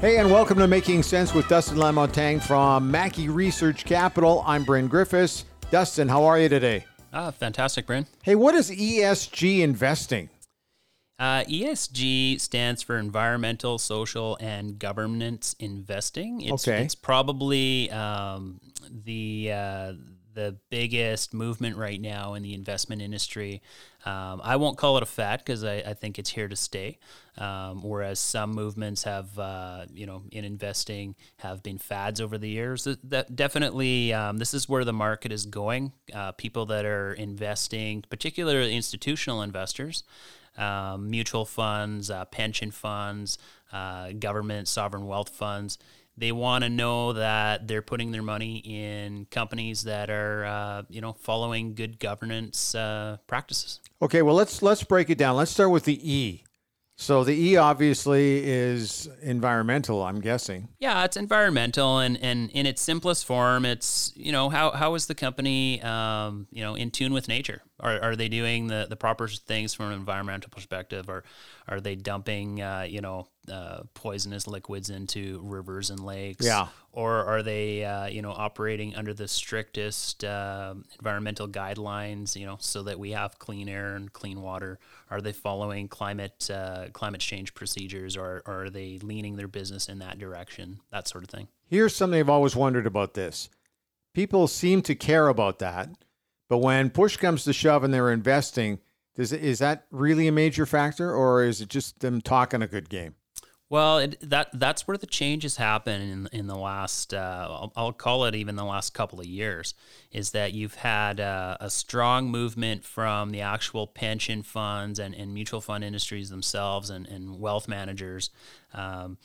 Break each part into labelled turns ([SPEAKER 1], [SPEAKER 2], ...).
[SPEAKER 1] Hey, and welcome to Making Sense with Dustin Lamontagne from Mackie Research Capital. I'm Bryn Griffiths. Dustin, how are you today?
[SPEAKER 2] Ah, fantastic, Bryn.
[SPEAKER 1] Hey, what is ESG investing?
[SPEAKER 2] Uh, ESG stands for environmental, social, and governance investing. It's,
[SPEAKER 1] Okay.
[SPEAKER 2] it's probably um, the uh, the biggest movement right now in the investment industry. Um, I won't call it a fad because I, I think it's here to stay. Um, whereas some movements have, uh, you know, in investing have been fads over the years. That, definitely, um, this is where the market is going. Uh, people that are investing, particularly institutional investors, um, mutual funds, uh, pension funds, uh, government sovereign wealth funds. They want to know that they're putting their money in companies that are, uh, you know, following good governance uh, practices.
[SPEAKER 1] Okay, well let's let's break it down. Let's start with the E. So the E obviously is environmental, I'm guessing.
[SPEAKER 2] Yeah, it's environmental, and, and in its simplest form, it's you know how, how is the company um, you know in tune with nature? Are, are they doing the, the proper things from an environmental perspective, or are they dumping uh, you know uh, poisonous liquids into rivers and lakes?
[SPEAKER 1] Yeah.
[SPEAKER 2] Or are they uh, you know operating under the strictest uh, environmental guidelines? You know, so that we have clean air and clean water. Are they following climate uh, climate change procedures, or, or are they leaning their business in that direction? That sort of thing.
[SPEAKER 1] Here's something I've always wondered about this. People seem to care about that, but when push comes to shove and they're investing, does it, is that really a major factor or is it just them talking a good game?
[SPEAKER 2] Well, it, that that's where the changes happen in in the last. Uh, I'll, I'll call it even the last couple of years. Is that you've had uh, a strong movement from the actual pension funds and, and mutual fund industries themselves and, and wealth managers. Um,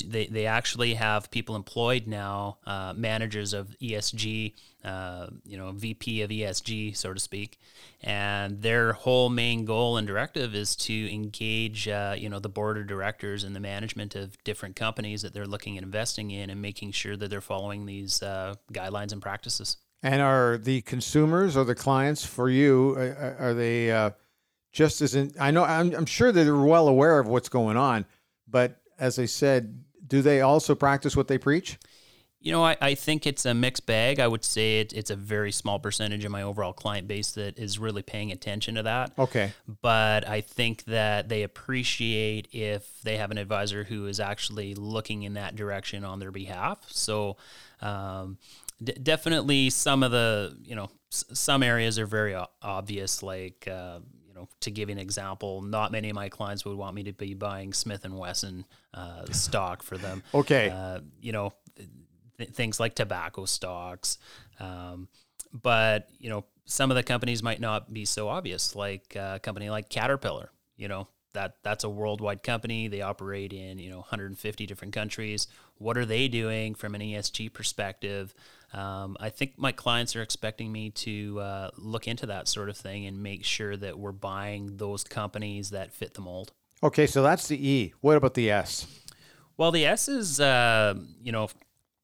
[SPEAKER 2] they, they actually have people employed now, uh, managers of ESG, uh, you know, VP of ESG, so to speak, and their whole main goal and directive is to engage, uh, you know, the board of directors and the management of different companies that they're looking at investing in, and making sure that they're following these uh, guidelines and practices.
[SPEAKER 1] And are the consumers or the clients for you, uh, are they uh, just as in, I know, I'm, I'm sure they're well aware of what's going on, but as I said, do they also practice what they preach?
[SPEAKER 2] You know, I, I think it's a mixed bag. I would say it, it's a very small percentage of my overall client base that is really paying attention to that.
[SPEAKER 1] Okay.
[SPEAKER 2] But I think that they appreciate if they have an advisor who is actually looking in that direction on their behalf. So, um, d- definitely some of the, you know, s- some areas are very o- obvious, like, uh, know, to give you an example, not many of my clients would want me to be buying Smith and Wesson uh, stock for them.
[SPEAKER 1] Okay.
[SPEAKER 2] Uh, you know, th- things like tobacco stocks. Um, but, you know, some of the companies might not be so obvious, like uh, a company like Caterpillar. You know, that that's a worldwide company. They operate in, you know, 150 different countries. What are they doing from an ESG perspective? Um, I think my clients are expecting me to uh, look into that sort of thing and make sure that we're buying those companies that fit the mold.
[SPEAKER 1] Okay. So that's the E. What about the S?
[SPEAKER 2] Well, the S is, uh, you know,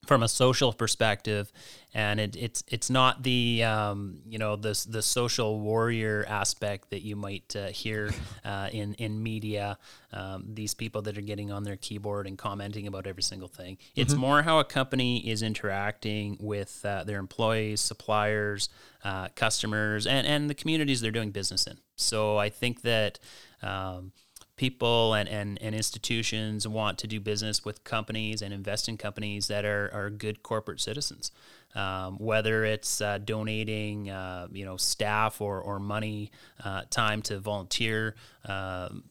[SPEAKER 2] from a social perspective, and it, it's it's not the um, you know the the social warrior aspect that you might uh, hear uh, in in media. Um, these people that are getting on their keyboard and commenting about every single thing. It's more how a company is interacting with uh, their employees, suppliers, uh, customers, and and the communities they're doing business in. So I think that. Um, people and, and, and institutions want to do business with companies and invest in companies that are, are good corporate citizens. Um, whether it's uh, donating, uh, you know, staff or, or money, uh, time to volunteer, um,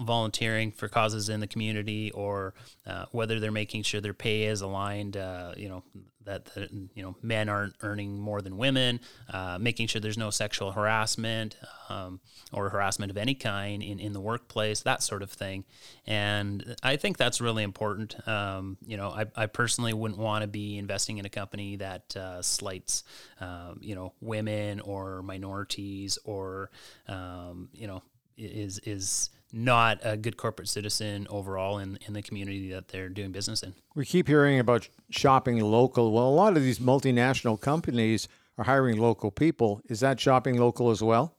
[SPEAKER 2] volunteering for causes in the community, or uh, whether they're making sure their pay is aligned, uh, you know, that, you know men aren't earning more than women, uh, making sure there's no sexual harassment um, or harassment of any kind in, in the workplace, that sort of thing. And I think that's really important. Um, you know, I, I personally wouldn't want to be investing in a company that uh, slights, um, you know, women or minorities or, um, you know, is is not a good corporate citizen overall in, in the community that they're doing business in.
[SPEAKER 1] We keep hearing about shopping local. Well, a lot of these multinational companies are hiring local people. Is that shopping local as well?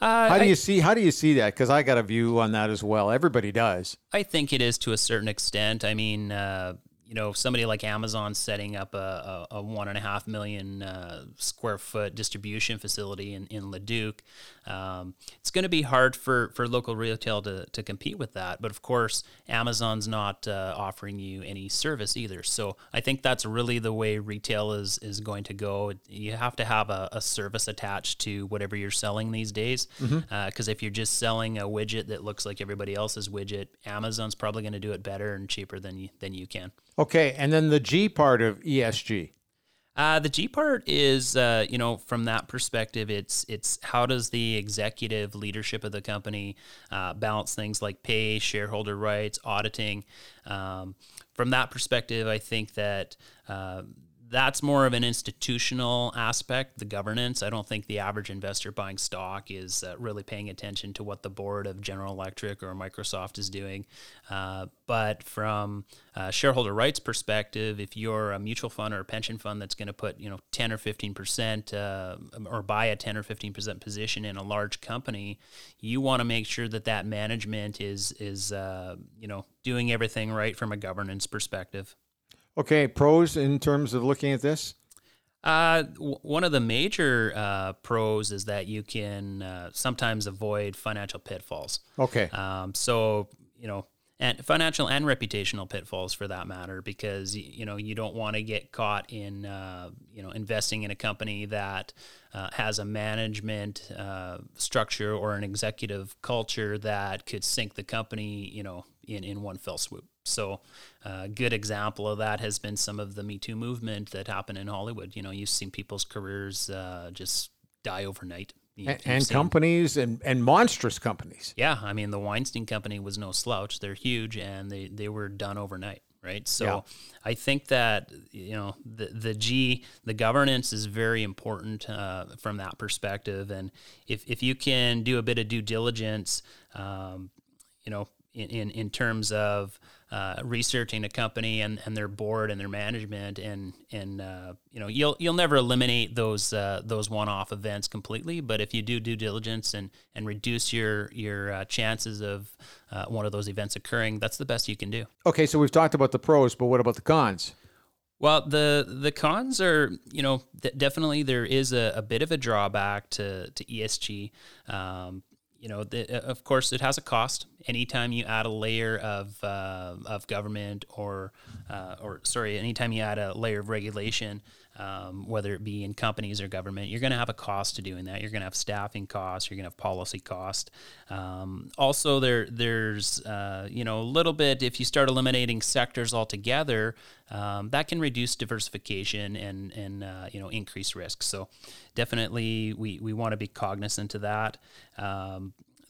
[SPEAKER 2] Uh,
[SPEAKER 1] How do
[SPEAKER 2] I-
[SPEAKER 1] you see how do you see that? Because I got a view on that as well. Everybody does.
[SPEAKER 2] I think it is to a certain extent. I mean, uh, you know, somebody like Amazon setting up a, a, a one and a half million uh, square foot distribution facility in, in Leduc, um, it's going to be hard for, for local retail to, to compete with that. But of course, Amazon's not uh, offering you any service either. So I think that's really the way retail is, is going to go. You have to have a, a service attached to whatever you're selling these days. Because if you're just selling a widget that looks like everybody else's widget, Amazon's probably going to do it better and cheaper than you, than you can.
[SPEAKER 1] Okay, and then the G part of ESG.
[SPEAKER 2] Uh, the G part is, uh, you know, from that perspective, it's it's how does the executive leadership of the company uh, balance things like pay, shareholder rights, auditing. Um, from that perspective, I think that. Uh, that's more of an institutional aspect, the governance. I don't think the average investor buying stock is uh, really paying attention to what the board of General Electric or Microsoft is doing. Uh, but from a shareholder rights perspective, if you're a mutual fund or a pension fund that's going to put, you know, 10 or 15 percent uh, or buy a 10 or 15 percent position in a large company, you want to make sure that that management is is uh, you know doing everything right from a governance perspective.
[SPEAKER 1] Okay, pros in terms of looking at this.
[SPEAKER 2] Uh, w- one of the major uh, pros is that you can uh, sometimes avoid financial pitfalls.
[SPEAKER 1] Okay,
[SPEAKER 2] Um, so you know, and financial and reputational pitfalls for that matter, because you know you don't want to get caught in uh, you know investing in a company that uh, has a management uh, structure or an executive culture that could sink the company, you know, in in one fell swoop. So, a good example of that has been some of the Me Too movement that happened in Hollywood. You know, you've seen people's careers uh, just die overnight. You-
[SPEAKER 1] and, and
[SPEAKER 2] seen-
[SPEAKER 1] companies and, and monstrous companies.
[SPEAKER 2] yeah, I mean the Weinstein Company was no slouch. They're huge, and they they were done overnight, right? So
[SPEAKER 1] Yeah.
[SPEAKER 2] I think that you know the the G the governance is very important uh, from that perspective, and if if you can do a bit of due diligence, um, you know, in in, in terms of uh, researching a company and, and their board and their management and and uh, you know you'll you'll never eliminate those uh, those one off events completely but if you do due diligence and and reduce your your uh, chances of uh, one of those events occurring that's the best you can do
[SPEAKER 1] Okay, so we've talked about the pros, but what about the cons?
[SPEAKER 2] well, the the cons are, you know, definitely there is a, a bit of a drawback to to ESG. Um, you know, the, uh, of course, it has a cost. Anytime you add a layer of uh, of government or uh, or sorry, anytime you add a layer of regulation, um, whether it be in companies or government, you're going to have a cost to doing that. You're going to have staffing costs. You're going to have policy cost. Um, also, there there's uh, you know a little bit if you start eliminating sectors altogether, um, that can reduce diversification and and uh, you know increase risk. So definitely we we want to be cognizant of that.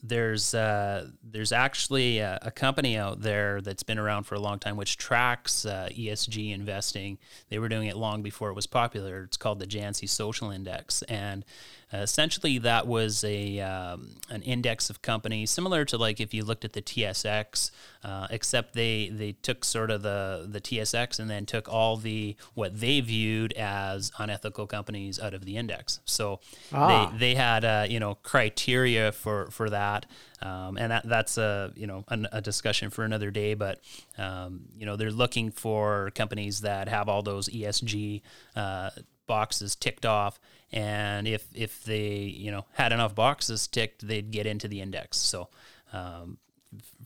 [SPEAKER 2] There's uh, there's actually a, a company out there that's been around for a long time which tracks uh, ESG investing. They were doing it long before it was popular. It's called the Jantzi Social Index, and uh, essentially that was a um, an index of companies similar to like if you looked at the TSX, uh, except they they took sort of the the TSX and then took all the what they viewed as unethical companies out of the index. So
[SPEAKER 1] Ah.
[SPEAKER 2] they they had uh, you know criteria for for that, um, and that that's a you know an, a discussion for another day. But um, you know they're looking for companies that have all those ESG uh, boxes ticked off, and if if they you know had enough boxes ticked, they'd get into the index. So. Um,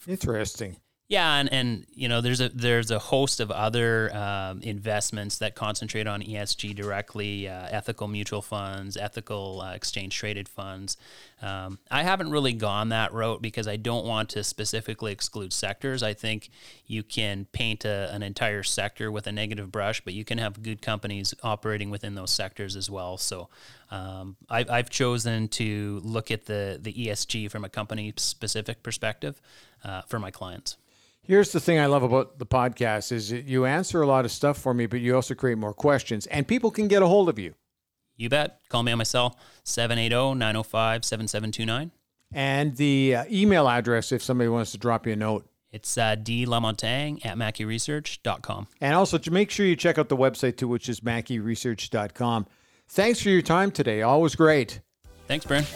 [SPEAKER 1] Interesting.
[SPEAKER 2] Yeah, and, and you know, there's a there's a host of other um, investments that concentrate on ESG directly, uh, ethical mutual funds, ethical uh, exchange traded funds. Um, I haven't really gone that route because I don't want to specifically exclude sectors. I think you can paint a, an entire sector with a negative brush, but you can have good companies operating within those sectors as well. So um, I've, I've chosen to look at the the ESG from a company specific perspective uh, for my clients.
[SPEAKER 1] Here's the thing I love about the podcast is you answer a lot of stuff for me, but you also create more questions, and people can get a hold of you.
[SPEAKER 2] You bet. Call me on my cell, 780 905 7729.
[SPEAKER 1] And the uh, email address if somebody wants to drop you a note.
[SPEAKER 2] It's uh, dlamontagne at mackieresearch.com.
[SPEAKER 1] And also to make sure you check out the website too, which is mackieresearch.com. Thanks for your time today. Always great.
[SPEAKER 2] Thanks, Brent.